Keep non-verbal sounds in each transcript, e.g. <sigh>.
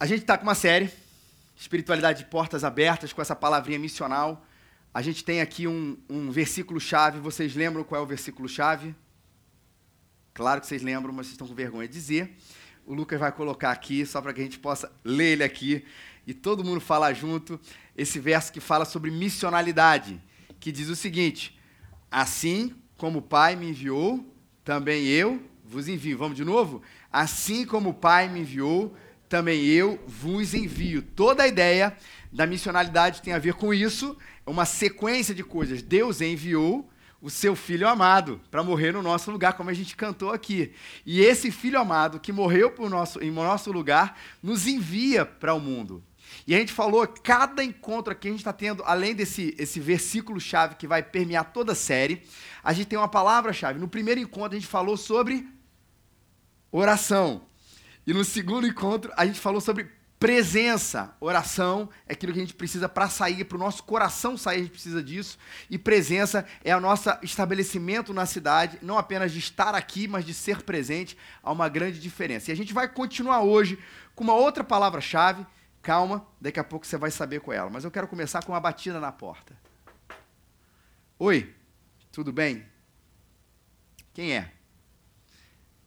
A gente está com uma série, Espiritualidade de Portas Abertas, com essa palavrinha missional. A gente tem aqui um, um versículo-chave. Vocês lembram qual é o versículo-chave? Claro que vocês lembram, mas vocês estão com vergonha de dizer. O Lucas vai colocar aqui, só para que a gente possa ler ele aqui e todo mundo falar junto. Esse verso que fala sobre missionalidade, que diz o seguinte: Assim como o Pai me enviou, também eu vos envio. Vamos de novo? Assim como o Pai me enviou, também eu vos envio. Toda a ideia da missionalidade tem a ver com isso, é uma sequência de coisas. Deus enviou o seu filho amado para morrer no nosso lugar, como a gente cantou aqui. E esse filho amado que morreu por nosso, em nosso lugar nos envia para o mundo. E a gente falou, cada encontro aqui a gente está tendo, além desse esse versículo-chave que vai permear toda a série, a gente tem uma palavra-chave. No primeiro encontro a gente falou sobre oração. E no segundo encontro, a gente falou sobre presença. Oração é aquilo que a gente precisa para sair, para o nosso coração sair, a gente precisa disso. E presença é o nosso estabelecimento na cidade, não apenas de estar aqui, mas de ser presente. Há uma grande diferença. E a gente vai continuar hoje com uma outra palavra-chave. Calma, daqui a pouco você vai saber qual é ela. Mas eu quero começar com uma batida na porta. Oi, tudo bem? Quem é?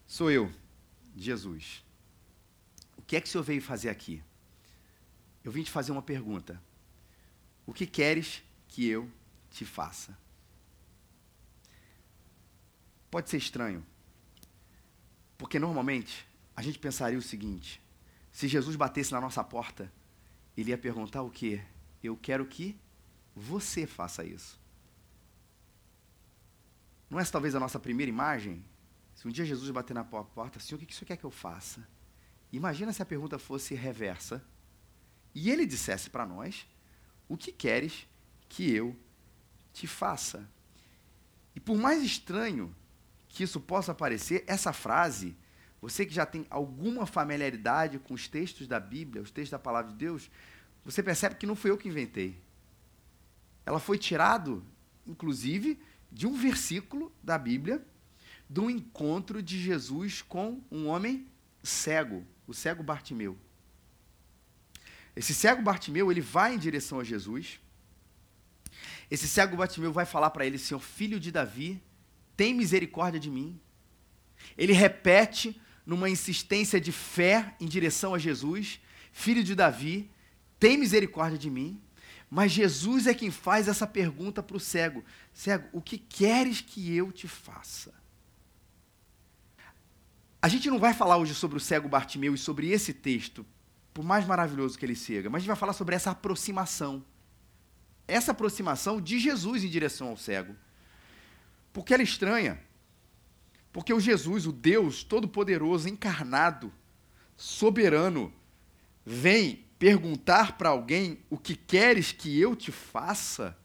Sou eu, Jesus que é que o Senhor veio fazer aqui? Eu vim te fazer uma pergunta. O que queres que eu te faça? Pode ser estranho, porque normalmente a gente pensaria o seguinte: se Jesus batesse na nossa porta, ele ia perguntar o quê? Eu quero que você faça isso. Não é talvez a nossa primeira imagem? Se um dia Jesus bater na porta, Senhor, o que Senhor quer que eu faça? Imagina se a pergunta fosse reversa e ele dissesse para nós: O que queres que eu te faça? E por mais estranho que isso possa parecer, essa frase, você que já tem alguma familiaridade com os textos da Bíblia, os textos da palavra de Deus, você percebe que não fui eu que inventei. Ela foi tirado, inclusive, de um versículo da Bíblia, um encontro de Jesus com um homem cego, o cego Bartimeu. Esse cego Bartimeu, ele vai em direção a Jesus. Esse cego Bartimeu vai falar para ele, Senhor, filho de Davi, tem misericórdia de mim. Ele repete numa insistência de fé em direção a Jesus, filho de Davi, tem misericórdia de mim. Mas Jesus é quem faz essa pergunta para o cego: Cego, o que queres que eu te faça? A gente não vai falar hoje sobre o cego Bartimeu e sobre esse texto, por mais maravilhoso que ele seja, mas a gente vai falar sobre essa aproximação. Essa aproximação de Jesus em direção ao cego. Porque ela é estranha. Porque o Jesus, o Deus Todo-Poderoso, encarnado, soberano, vem perguntar para alguém o que queres que eu te faça?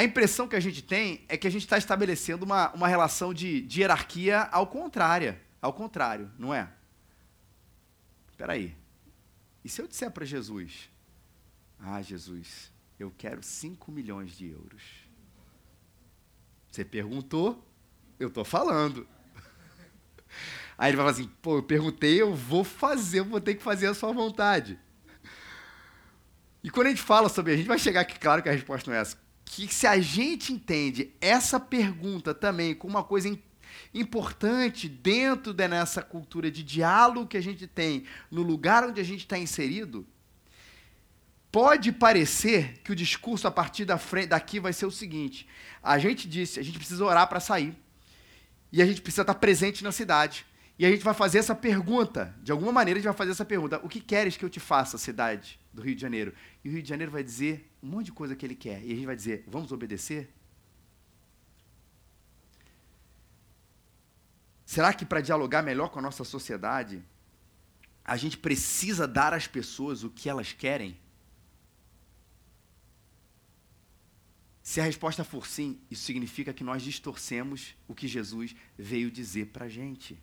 A impressão que a gente tem é que a gente está estabelecendo uma, uma relação de, de hierarquia ao contrário, ao contrário, não é? Espera aí. E se eu disser para Jesus, ah, Jesus, eu quero 5 milhões de euros. Você perguntou, eu estou falando. Aí ele vai falar assim, pô, eu perguntei, eu vou fazer, eu vou ter que fazer a sua vontade. E quando a gente fala sobre, a gente vai chegar aqui, claro que a resposta não é essa que se a gente entende essa pergunta também como uma coisa importante dentro dessa cultura de diálogo que a gente tem no lugar onde a gente está inserido, pode parecer que o discurso a partir da frente, daqui vai ser o seguinte: a gente disse, a gente precisa orar para sair e a gente precisa estar presente na cidade. E a gente vai fazer essa pergunta, de alguma maneira a gente vai fazer essa pergunta: o que queres que eu te faça, cidade do Rio de Janeiro? E o Rio de Janeiro vai dizer um monte de coisa que ele quer. E a gente vai dizer: vamos obedecer? Será que para dialogar melhor com a nossa sociedade, a gente precisa dar às pessoas o que elas querem? Se a resposta for sim, isso significa que nós distorcemos o que Jesus veio dizer para a gente.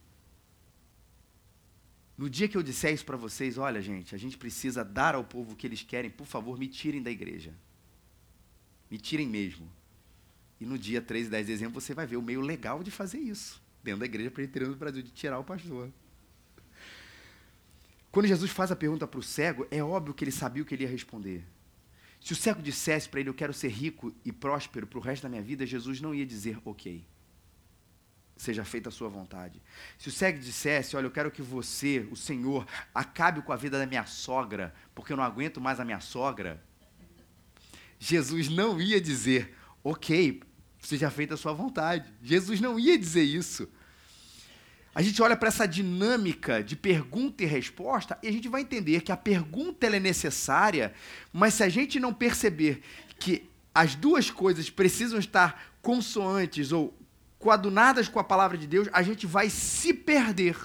No dia que eu disser isso para vocês, olha, gente, a gente precisa dar ao povo o que eles querem, por favor, me tirem da igreja. Me tirem mesmo. E no dia 13 e 10 de dezembro você vai ver o meio legal de fazer isso. Dentro da igreja presbiteriana do Brasil, de tirar o pastor. Quando Jesus faz a pergunta para o cego, é óbvio que ele sabia o que ele ia responder. Se o cego dissesse para ele, eu quero ser rico e próspero para o resto da minha vida, Jesus não ia dizer, ok seja feita a sua vontade. Se o cego dissesse, olha, eu quero que você, o Senhor, acabe com a vida da minha sogra, porque eu não aguento mais a minha sogra, Jesus não ia dizer, ok, seja feita a sua vontade. Jesus não ia dizer isso. A gente olha para essa dinâmica de pergunta e resposta e a gente vai entender que a pergunta é necessária, mas se a gente não perceber que as duas coisas precisam estar consoantes ou coadunadas com a palavra de Deus, a gente vai se perder.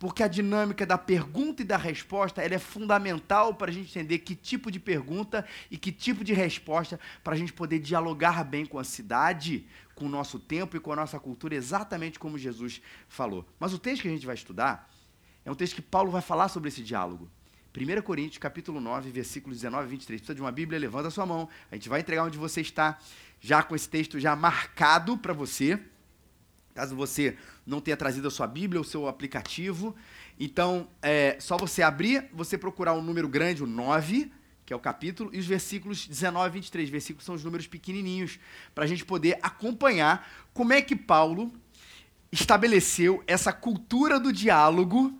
Porque a dinâmica da pergunta e da resposta ela é fundamental para a gente entender que tipo de pergunta e que tipo de resposta para a gente poder dialogar bem com a cidade, com o nosso tempo e com a nossa cultura, exatamente como Jesus falou. Mas o texto que a gente vai estudar é um texto que Paulo vai falar sobre esse diálogo. 1 Coríntios, capítulo 9, versículos 19 e 23. Precisa de uma Bíblia? Levanta a sua mão. A gente vai entregar onde você está, já com esse texto já marcado para você. Caso você não tenha trazido a sua Bíblia, o seu aplicativo. Então, é só você abrir, você procurar um número grande, o 9, que é o capítulo, e os versículos 19 e 23. Versículos são os números pequenininhos, para a gente poder acompanhar como é que Paulo estabeleceu essa cultura do diálogo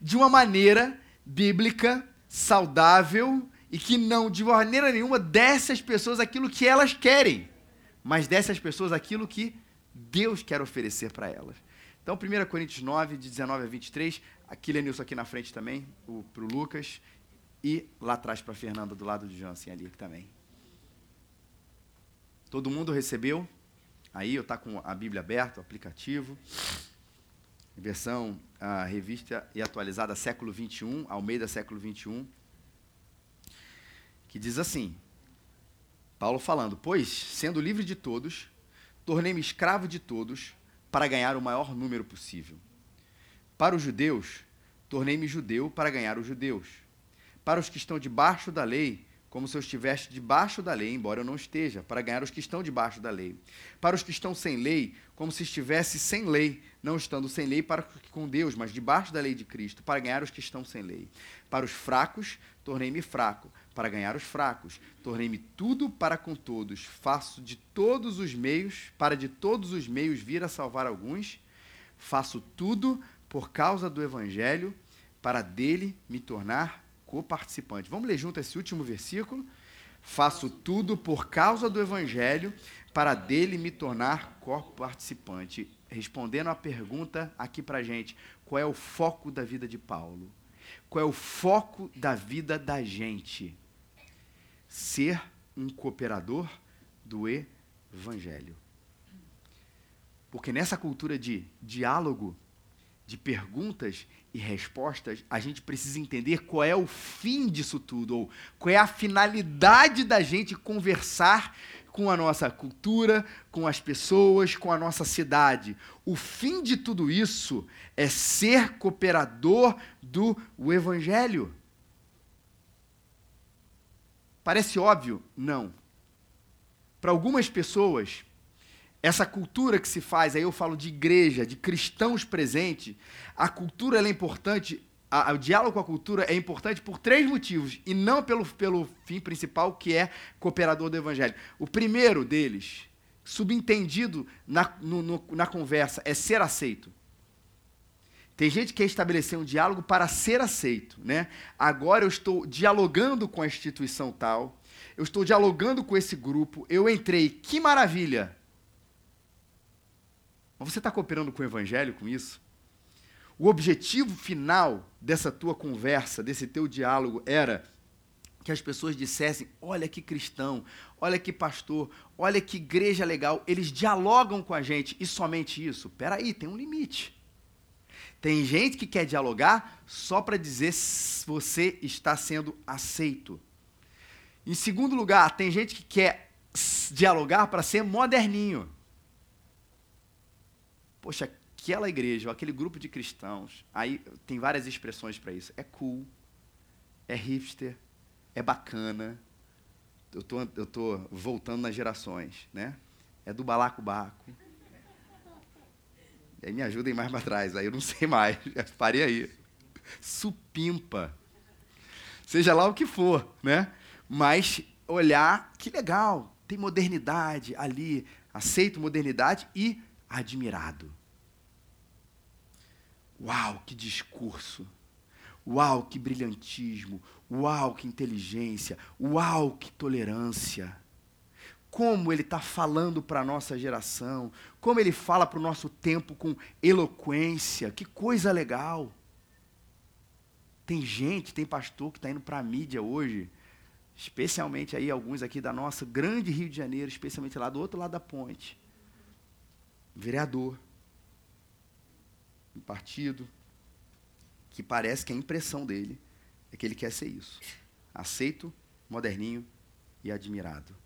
de uma maneira bíblica, saudável e que não, de maneira nenhuma, desce às pessoas aquilo que elas querem, mas desce às pessoas aquilo que Deus quer oferecer para elas. Então, 1 Coríntios 9, de 19 a 23, aqui Lenilson aqui na frente também, para o Lucas, e lá atrás para a Fernanda, do lado de Jansen ali também. Todo mundo recebeu? Aí eu está com a Bíblia aberta, o aplicativo. Versão a revista e atualizada século 21, ao meio da século 21, que diz assim: Paulo falando, pois, sendo livre de todos, tornei-me escravo de todos para ganhar o maior número possível. Para os judeus, tornei-me judeu para ganhar os judeus. Para os que estão debaixo da lei, como se eu estivesse debaixo da lei, embora eu não esteja, para ganhar os que estão debaixo da lei. Para os que estão sem lei, como se estivesse sem lei, não estando sem lei para com Deus, mas debaixo da lei de Cristo, para ganhar os que estão sem lei. Para os fracos, tornei-me fraco, para ganhar os fracos. Tornei-me tudo para com todos. Faço de todos os meios, para de todos os meios vir a salvar alguns. Faço tudo por causa do evangelho, para dele me tornar coparticipante. Vamos ler junto esse último versículo? Faço tudo por causa do evangelho, para dele me tornar coparticipante. Respondendo a pergunta aqui para gente, qual é o foco da vida de Paulo? Qual é o foco da vida da gente? Ser um cooperador do evangelho. Porque nessa cultura de diálogo, de perguntas e respostas, a gente precisa entender qual é o fim disso tudo, ou qual é a finalidade da gente conversar com a nossa cultura, com as pessoas, com a nossa cidade. O fim de tudo isso é ser cooperador do Evangelho. Parece óbvio? Não. Para algumas pessoas, essa cultura que se faz, aí eu falo de igreja, de cristãos presentes, a cultura é importante, a, o diálogo com a cultura é importante por três motivos, e não pelo, pelo fim principal, que é cooperador do evangelho. O primeiro deles, subentendido na, no, no, na conversa, é ser aceito. Tem gente que quer estabelecer um diálogo para ser aceito, né? Agora eu estou dialogando com a instituição tal, eu estou dialogando com esse grupo, eu entrei, que maravilha! Mas você está cooperando com o evangelho com isso? O objetivo final dessa tua conversa, desse teu diálogo, era que as pessoas dissessem: olha que cristão, olha que pastor, olha que igreja legal, eles dialogam com a gente e somente isso. Peraí, tem um limite. Tem gente que quer dialogar só para dizer se você está sendo aceito. Em segundo lugar, tem gente que quer dialogar para ser moderninho. Poxa, aquela igreja, aquele grupo de cristãos, aí tem várias expressões para isso. É cool, é hipster, é bacana. Eu tô, eu tô voltando nas gerações, né? É do balacobaco Aí me ajudem mais para trás, aí eu não <laughs> sei mais, parei aí. supimpa. Seja lá o que for, né? Mas olhar, que legal, tem modernidade ali, aceito modernidade e admirado. Uau, que discurso! Uau, que brilhantismo! Uau, que inteligência! Uau, que tolerância! Como ele está falando para a nossa geração, como ele fala para o nosso tempo com eloquência, que coisa legal! Tem gente, tem pastor que está indo para a mídia hoje, especialmente aí alguns aqui da nossa grande Rio de Janeiro, especialmente lá do outro lado da ponte. Vereador, um partido, que parece que a impressão dele é que ele quer ser isso. Aceito, moderninho e admirado.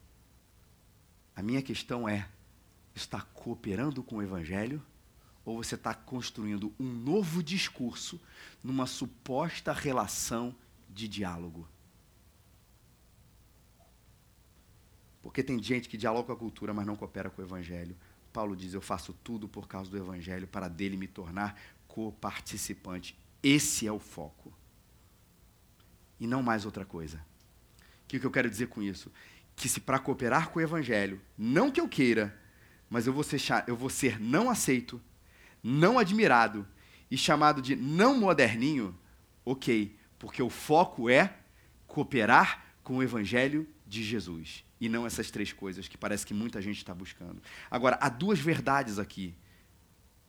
A minha questão é: está cooperando com o Evangelho? Ou você está construindo um novo discurso numa suposta relação de diálogo? Porque tem gente que dialoga com a cultura, mas não coopera com o Evangelho. Paulo diz: Eu faço tudo por causa do Evangelho, para dele me tornar coparticipante. Esse é o foco. E não mais outra coisa. O que, eu quero dizer com isso? Que se para cooperar com o Evangelho, não que eu queira, mas eu vou, ser, eu vou ser não aceito, não admirado e chamado de não moderninho, ok, porque o foco é cooperar com o Evangelho de Jesus. E não essas três coisas que parece que muita gente está buscando. Agora, há duas verdades aqui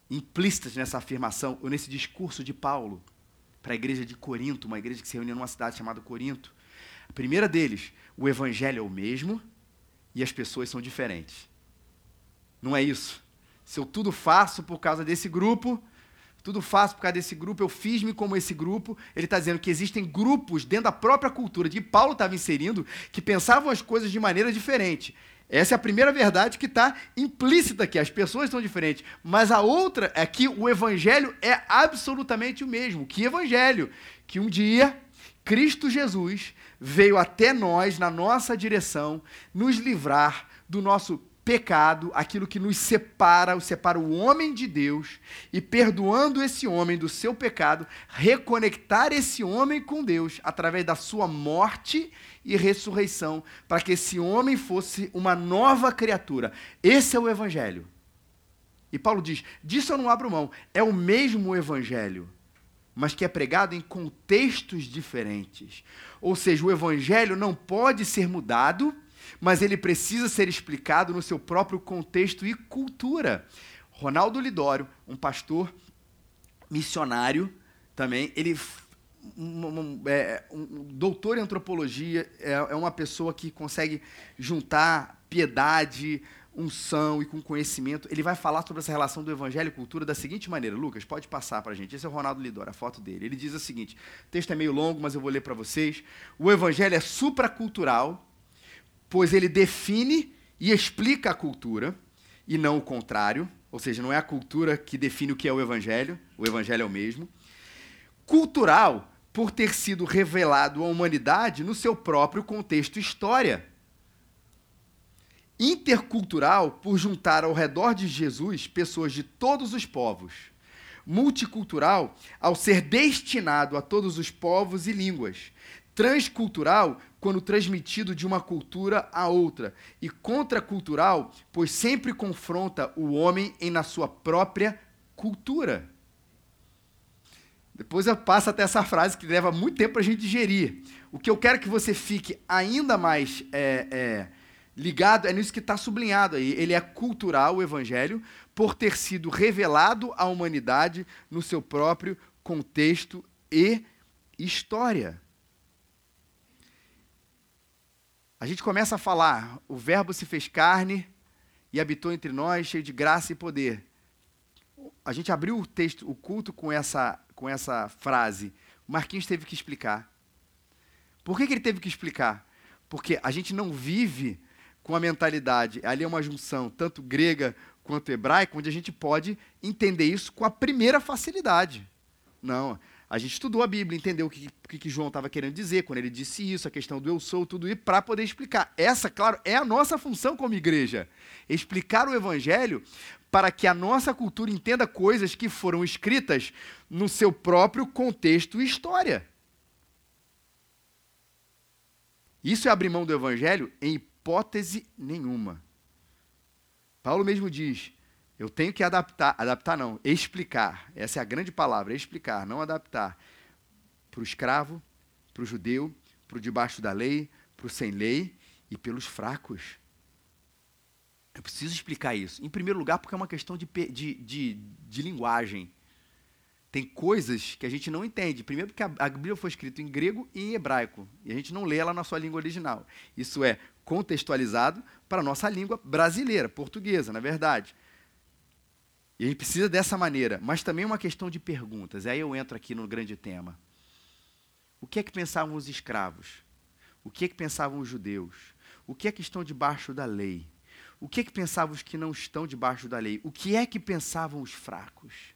implícitas nessa afirmação, ou nesse discurso de Paulo para a igreja de Corinto, uma igreja que se reunia numa cidade chamada Corinto. A primeira deles, o evangelho é o mesmo e as pessoas são diferentes. Não é isso. Se eu tudo faço por causa desse grupo, tudo faço por causa desse grupo, eu fiz-me como esse grupo. Ele está dizendo que existem grupos dentro da própria cultura de Paulo estava inserindo que pensavam as coisas de maneira diferente. Essa é a primeira verdade que está implícita aqui. As pessoas são diferentes. Mas a outra é que o evangelho é absolutamente o mesmo. Que evangelho? Que um dia Cristo Jesus veio até nós, na nossa direção, nos livrar do nosso pecado, aquilo que nos separa, separa o homem de Deus, e perdoando esse homem do seu pecado, reconectar esse homem com Deus através da sua morte e ressurreição, para que esse homem fosse uma nova criatura. Esse é o evangelho. E Paulo diz: disso eu não abro mão. É o mesmo evangelho, mas que é pregado em contextos diferentes. Ou seja, o evangelho não pode ser mudado mas ele precisa ser explicado no seu próprio contexto e cultura. Ronaldo Lidório, um pastor missionário também, ele um, um, é, um, doutor em antropologia, é, é, uma pessoa que consegue juntar piedade, unção e com conhecimento. Ele vai falar sobre essa relação do evangelho e cultura da seguinte maneira. Lucas, pode passar para a gente. Esse é o Ronaldo Lidório, a foto dele. Ele diz o seguinte: o texto é meio longo, mas eu vou ler para vocês. O evangelho é supracultural, pois ele define e explica a cultura, e não o contrário, ou seja, não é a cultura que define o que é o evangelho, o evangelho é o mesmo. Cultural, por ter sido revelado à humanidade no seu próprio contexto história. Intercultural, por juntar ao redor de Jesus pessoas de todos os povos. Multicultural, ao ser destinado a todos os povos e línguas. Transcultural, quando transmitido de uma cultura a outra, e contracultural, pois sempre confronta o homem em na sua própria cultura. Depois eu passo até essa frase que leva muito tempo para a gente digerir. O que eu quero que você fique ainda mais é, é, ligado é nisso que está sublinhado aí. Ele é cultural, o evangelho, por ter sido revelado à humanidade no seu próprio contexto e história. A gente começa a falar, o Verbo se fez carne e habitou entre nós, cheio de graça e poder. A gente abriu o texto, o culto com essa, com essa frase. O Marquinhos teve que explicar. Por que, que ele teve que explicar? Porque a gente não vive com a mentalidade, ali é uma junção tanto grega quanto hebraica, onde a gente pode entender isso com a primeira facilidade. Não, a gente estudou a Bíblia, entendeu o que, que, João estava querendo dizer quando ele disse isso, a questão do eu sou, tudo isso, para poder explicar. Essa, claro, é a nossa função como igreja. Explicar o Evangelho para que a nossa cultura entenda coisas que foram escritas no seu próprio contexto e história. Isso é abrir mão do evangelho em hipótese nenhuma. Paulo mesmo diz: eu tenho que adaptar, adaptar não, explicar. Essa é a grande palavra, explicar, não adaptar. Para o escravo, para o judeu, para o debaixo da lei, para o sem lei e pelos fracos. Eu preciso explicar isso. Em primeiro lugar, porque é uma questão de, de, de, de linguagem. Tem coisas que a gente não entende. Primeiro, porque a, a Bíblia foi escrita em grego e em hebraico. E a gente não lê ela na sua língua original. Isso é contextualizado para a nossa língua brasileira, portuguesa, na verdade. E a gente precisa dessa maneira. Mas também é uma questão de perguntas. E aí eu entro aqui no grande tema. O que é que pensavam os escravos? O que é que pensavam os judeus? O que é que estão debaixo da lei? O que é que pensavam os que não estão debaixo da lei? O que é que pensavam os fracos?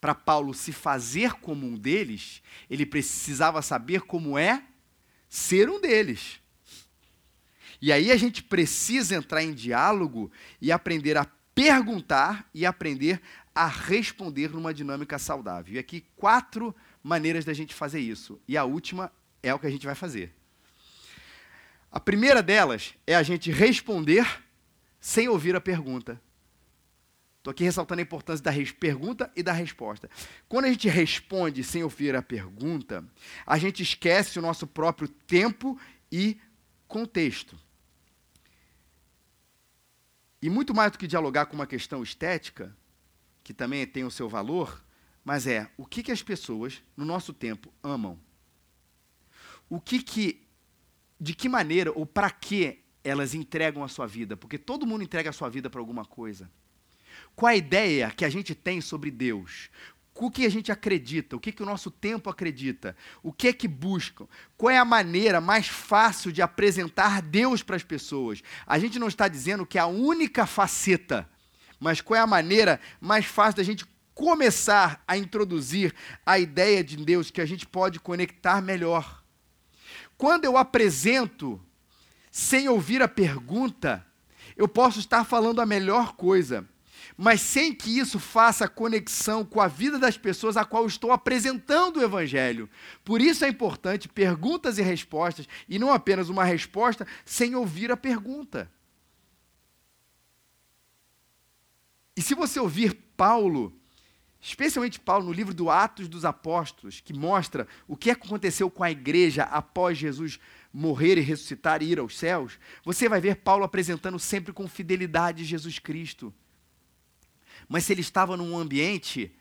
Para Paulo se fazer como um deles, ele precisava saber como é ser um deles. E aí a gente precisa entrar em diálogo e aprender a perguntar e aprender a responder numa dinâmica saudável. E aqui quatro maneiras da gente fazer isso. E a última é o que a gente vai fazer. A primeira delas é a gente responder sem ouvir a pergunta. Estou aqui ressaltando a importância da pergunta e da resposta. Quando a gente responde sem ouvir a pergunta, a gente esquece o nosso próprio tempo e contexto. E muito mais do que dialogar com uma questão estética, que também tem o seu valor, mas é o que, que as pessoas, no nosso tempo, amam o que que, de que maneira ou para que elas entregam a sua vida? Porque todo mundo entrega a sua vida para alguma coisa. Qual a ideia que a gente tem sobre Deus? O que a gente acredita? O que, que o nosso tempo acredita? O que é que buscam? Qual é a maneira mais fácil de apresentar Deus para as pessoas? A gente não está dizendo que é a única faceta, mas qual é a maneira mais fácil da gente começar a introduzir a ideia de Deus que a gente pode conectar melhor? Quando eu apresento sem ouvir a pergunta, eu posso estar falando a melhor coisa, mas sem que isso faça conexão com a vida das pessoas a qual estou apresentando o Evangelho. Por isso é importante perguntas e respostas, e não apenas uma resposta sem ouvir a pergunta. E se você ouvir Paulo especialmente Paulo, no livro do Atos dos Apóstolos, que mostra o que aconteceu com a igreja após Jesus morrer e ressuscitar e ir aos céus, você vai ver Paulo apresentando sempre com fidelidade Jesus Cristo. Mas se ele estava num ambiente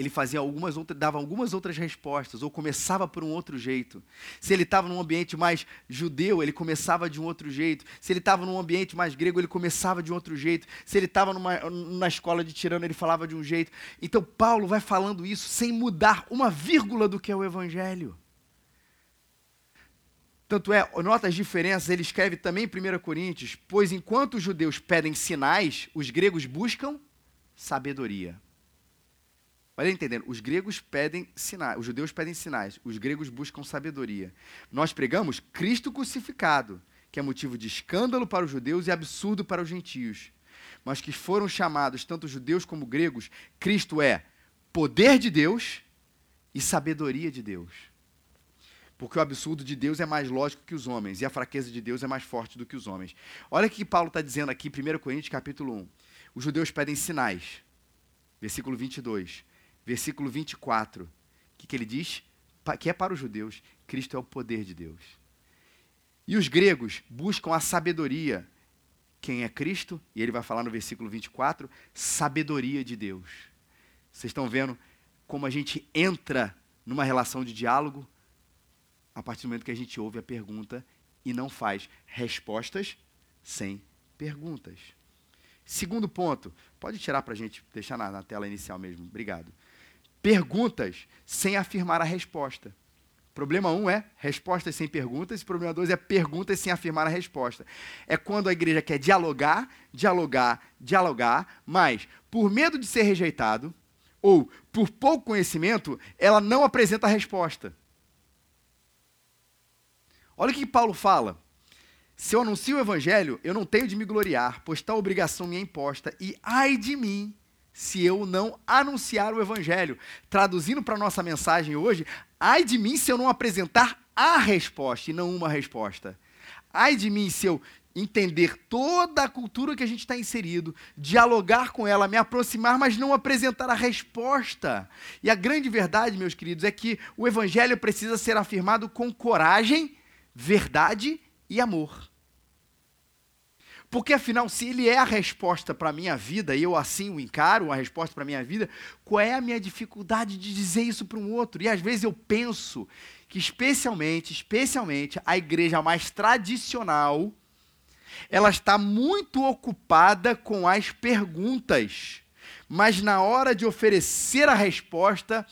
ele fazia algumas outras, dava algumas outras respostas, ou começava por um outro jeito. Se ele estava num ambiente mais judeu, ele começava de um outro jeito. Se ele estava num ambiente mais grego, ele começava de um outro jeito. Se ele estava na escola de tirano, ele falava de um jeito. Então Paulo vai falando isso sem mudar uma vírgula do que é o evangelho. Tanto é, nota as diferenças, ele escreve também em 1 Coríntios, pois enquanto os judeus pedem sinais, os gregos buscam sabedoria. Olha entendendo, os gregos pedem sinais, os judeus pedem sinais, os gregos buscam sabedoria. Nós pregamos Cristo crucificado, que é motivo de escândalo para os judeus e absurdo para os gentios. Mas que foram chamados, tanto judeus como gregos, Cristo é poder de Deus e sabedoria de Deus. Porque o absurdo de Deus é mais lógico que os homens, e a fraqueza de Deus é mais forte do que os homens. Olha o que Paulo está dizendo aqui, 1 Coríntios capítulo 1. Os judeus pedem sinais. Versículo 22 versículo 24, o que, que ele diz? Que é para os judeus, Cristo é o poder de Deus. E os gregos buscam a sabedoria. Quem é Cristo? E ele vai falar no versículo 24: sabedoria de Deus. Vocês estão vendo como a gente entra numa relação de diálogo a partir do momento que a gente ouve a pergunta e não faz respostas sem perguntas. Segundo ponto, pode tirar para a gente, deixar na, na tela inicial mesmo, obrigado perguntas sem afirmar a resposta. Problema um é respostas sem perguntas, e problema dois é perguntas sem afirmar a resposta. É quando a igreja quer dialogar, dialogar, dialogar, mas por medo de ser rejeitado ou por pouco conhecimento, ela não apresenta a resposta. Olha o que Paulo fala. Se eu anuncio o evangelho, eu não tenho de me gloriar, pois tal obrigação me é imposta, e ai de mim se eu não anunciar o evangelho. Traduzindo para a nossa mensagem hoje, ai de mim se eu não apresentar a resposta e não uma resposta. Ai de mim se eu entender toda a cultura que a gente está inserido, dialogar com ela, me aproximar, mas não apresentar a resposta. E a grande verdade, meus queridos, é que o evangelho precisa ser afirmado com coragem, verdade e amor. Porque afinal, se ele é a resposta para a minha vida, e eu assim o encaro, a resposta para a minha vida, qual é a minha dificuldade de dizer isso para um outro? E às vezes eu penso que especialmente, especialmente a igreja mais tradicional, ela está muito ocupada com as perguntas mas na hora de oferecer a resposta,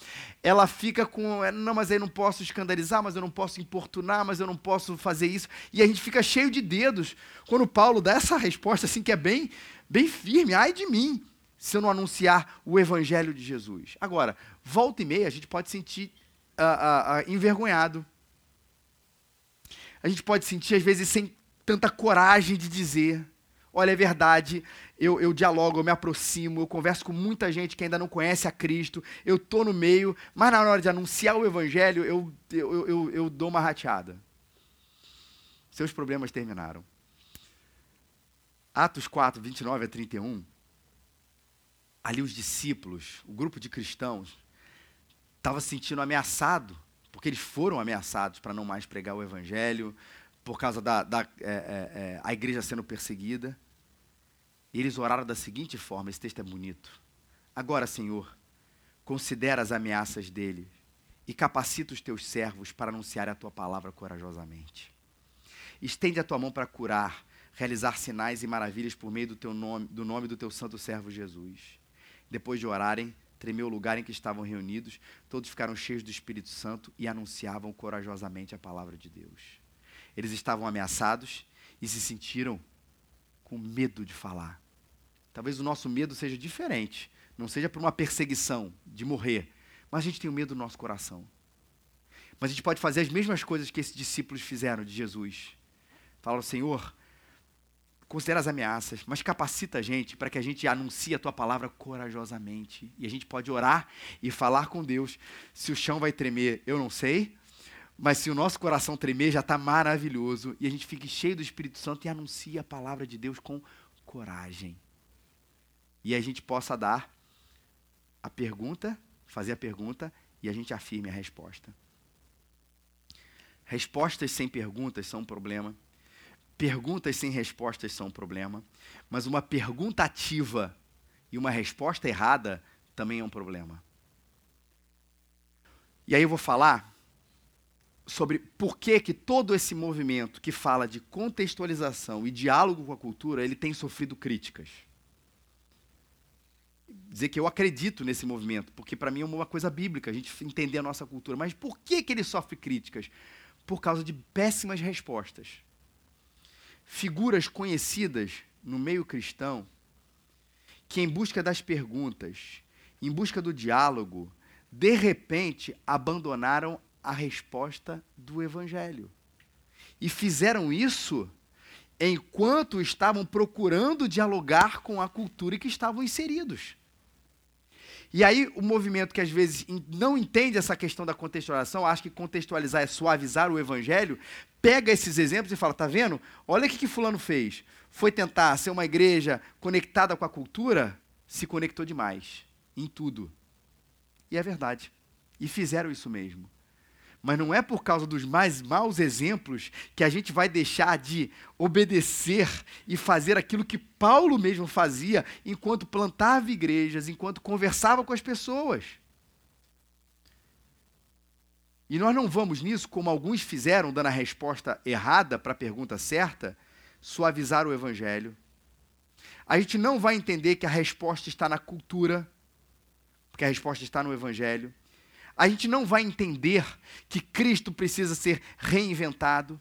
ela fica com, é, não, mas aí não posso escandalizar, mas eu não posso importunar, mas eu não posso fazer isso. E a gente fica cheio de dedos quando Paulo dá essa resposta assim que é bem, bem firme, ai de mim, se eu não anunciar o evangelho de Jesus. Agora, volta e meia a gente pode sentir uh, uh, uh, envergonhado. A gente pode sentir às vezes sem tanta coragem de dizer, olha, é verdade, eu, eu dialogo, eu me aproximo, eu converso com muita gente que ainda não conhece a Cristo, eu estou no meio, mas na hora de anunciar o Evangelho, eu, eu, eu, eu dou uma rateada. Seus problemas terminaram. Atos 4, 29 a 31. Ali os discípulos, o grupo de cristãos, estava se sentindo ameaçado, porque eles foram ameaçados para não mais pregar o Evangelho, por causa da, da é, é, é, a igreja sendo perseguida. E eles oraram da seguinte forma: esse texto é bonito. Agora, Senhor, considera as ameaças dele e capacita os teus servos para anunciar a tua palavra corajosamente. Estende a tua mão para curar, realizar sinais e maravilhas por meio do, teu nome, do nome do teu santo servo Jesus. Depois de orarem, tremeu o lugar em que estavam reunidos, todos ficaram cheios do Espírito Santo e anunciavam corajosamente a palavra de Deus. Eles estavam ameaçados e se sentiram com medo de falar. Talvez o nosso medo seja diferente. Não seja por uma perseguição de morrer, mas a gente tem o medo do nosso coração. Mas a gente pode fazer as mesmas coisas que esses discípulos fizeram de Jesus. Falaram, Senhor, considera as ameaças, mas capacita a gente para que a gente anuncie a tua palavra corajosamente. E a gente pode orar e falar com Deus. Se o chão vai tremer, eu não sei, mas se o nosso coração tremer, já está maravilhoso. E a gente fique cheio do Espírito Santo e anuncia a palavra de Deus com coragem. E a gente possa dar a pergunta, fazer a pergunta e a gente afirme a resposta. Respostas sem perguntas são um problema. Perguntas sem respostas são um problema. Mas uma pergunta ativa e uma resposta errada também é um problema. E aí eu vou falar sobre por que, que todo esse movimento que fala de contextualização e diálogo com a cultura, ele tem sofrido críticas. Dizer que eu acredito nesse movimento, porque para mim é uma coisa bíblica, a gente entender a nossa cultura. Mas por que, que ele sofre críticas? Por causa de péssimas respostas. Figuras conhecidas no meio cristão, que em busca das perguntas, em busca do diálogo, de repente abandonaram a resposta do Evangelho. E fizeram isso enquanto estavam procurando dialogar com a cultura em que estavam inseridos. E aí, o movimento que às vezes não entende essa questão da contextualização, acha que contextualizar é suavizar o evangelho, pega esses exemplos e fala: tá vendo? Olha o que, que Fulano fez. Foi tentar ser uma igreja conectada com a cultura, se conectou demais em tudo. E é verdade. E fizeram isso mesmo. Mas não é por causa dos mais maus exemplos que a gente vai deixar de obedecer e fazer aquilo que Paulo mesmo fazia enquanto plantava igrejas, enquanto conversava com as pessoas. E nós não vamos nisso, como alguns fizeram, dando a resposta errada para a pergunta certa, suavizar o evangelho. A gente não vai entender que a resposta está na cultura, porque a resposta está no evangelho a gente não vai entender que Cristo precisa ser reinventado,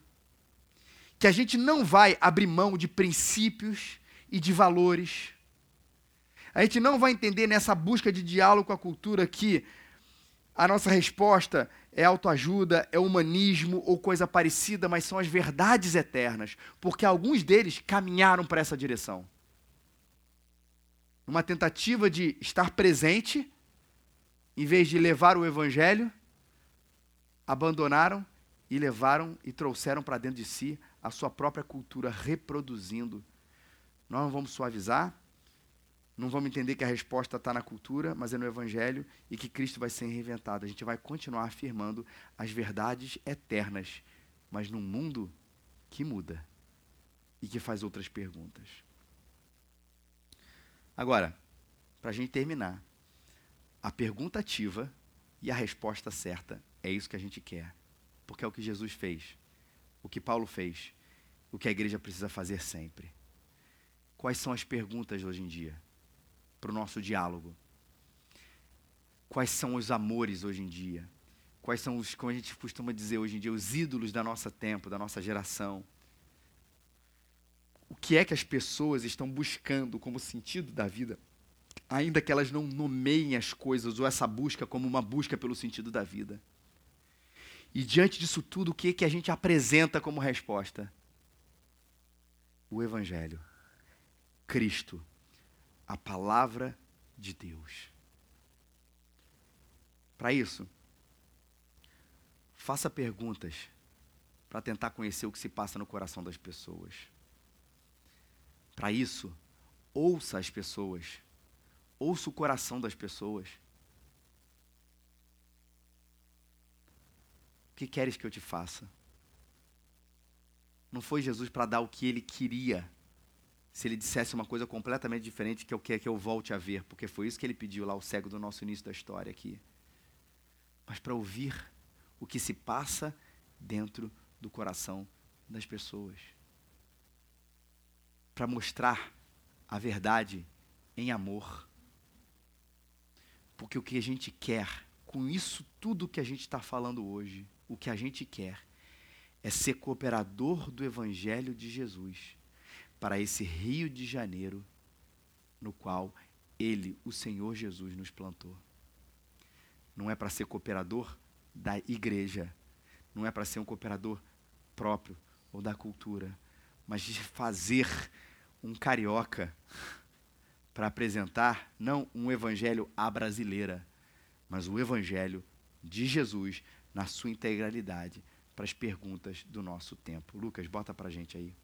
que a gente não vai abrir mão de princípios e de valores. A gente não vai entender nessa busca de diálogo com a cultura que a nossa resposta é autoajuda, é humanismo ou coisa parecida, mas são as verdades eternas, porque alguns deles caminharam para essa direção. Uma tentativa de estar presente, em vez de levar o evangelho, abandonaram e levaram e trouxeram para dentro de si a sua própria cultura, reproduzindo. Nós não vamos suavizar, não vamos entender que a resposta está na cultura, mas é no Evangelho e que Cristo vai ser reinventado. A gente vai continuar afirmando as verdades eternas, mas num mundo que muda e que faz outras perguntas. Agora, para a gente terminar, a pergunta ativa e a resposta certa é isso que a gente quer, porque é o que Jesus fez, o que Paulo fez, o que a igreja precisa fazer sempre. Quais são as perguntas hoje em dia? para o nosso diálogo. Quais são os amores hoje em dia? Quais são os, como a gente costuma dizer hoje em dia, os ídolos da nossa tempo, da nossa geração? O que é que as pessoas estão buscando como sentido da vida, ainda que elas não nomeiem as coisas ou essa busca como uma busca pelo sentido da vida? E diante disso tudo, o que que a gente apresenta como resposta? O Evangelho. Cristo a palavra de Deus. Para isso, faça perguntas para tentar conhecer o que se passa no coração das pessoas. Para isso, ouça as pessoas. Ouça o coração das pessoas. O que queres que eu te faça? Não foi Jesus para dar o que ele queria se ele dissesse uma coisa completamente diferente que eu quero que eu volte a ver, porque foi isso que ele pediu lá, o cego do nosso início da história aqui. Mas para ouvir o que se passa dentro do coração das pessoas. Para mostrar a verdade em amor. Porque o que a gente quer, com isso tudo que a gente está falando hoje, o que a gente quer é ser cooperador do Evangelho de Jesus para esse Rio de Janeiro no qual Ele, o Senhor Jesus, nos plantou. Não é para ser cooperador da igreja, não é para ser um cooperador próprio ou da cultura, mas de fazer um carioca para apresentar não um evangelho à brasileira, mas o evangelho de Jesus na sua integralidade para as perguntas do nosso tempo. Lucas, bota para a gente aí.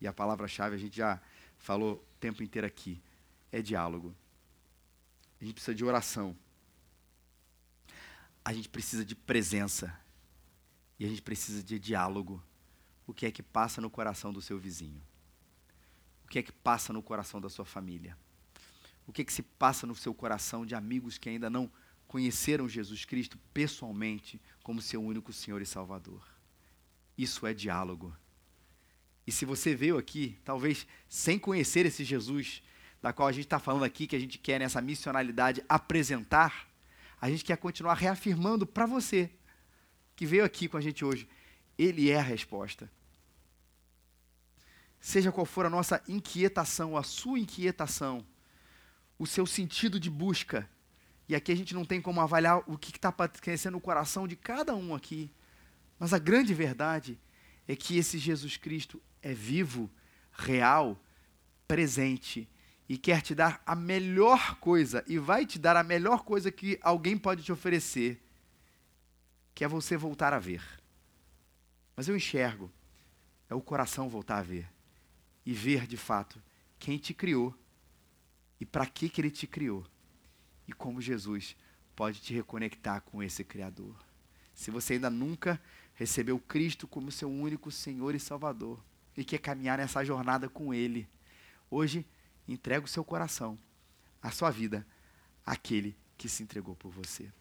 E a palavra-chave a gente já falou o tempo inteiro aqui: é diálogo. A gente precisa de oração. A gente precisa de presença. E a gente precisa de diálogo. O que é que passa no coração do seu vizinho? O que é que passa no coração da sua família? O que que se passa no seu coração de amigos que ainda não conheceram Jesus Cristo pessoalmente como seu único Senhor e Salvador? Isso é diálogo. E se você veio aqui, talvez sem conhecer esse Jesus, da qual a gente está falando aqui, que a gente quer nessa missionalidade apresentar, a gente quer continuar reafirmando para você, que veio aqui com a gente hoje, Ele é a resposta. Seja qual for a nossa inquietação, a sua inquietação, o seu sentido de busca, e aqui a gente não tem como avaliar o que está acontecendo no coração de cada um aqui, mas a grande verdade é que esse Jesus Cristo é vivo, real, presente e quer te dar a melhor coisa e vai te dar a melhor coisa que alguém pode te oferecer, que é você voltar a ver. Mas eu enxergo, é o coração voltar a ver e ver de fato quem te criou e para que que ele te criou e como Jesus pode te reconectar com esse criador. Se você ainda nunca recebeu Cristo como seu único Senhor e Salvador, e quer caminhar nessa jornada com Ele. Hoje, entrega o seu coração, a sua vida, àquele que se entregou por você.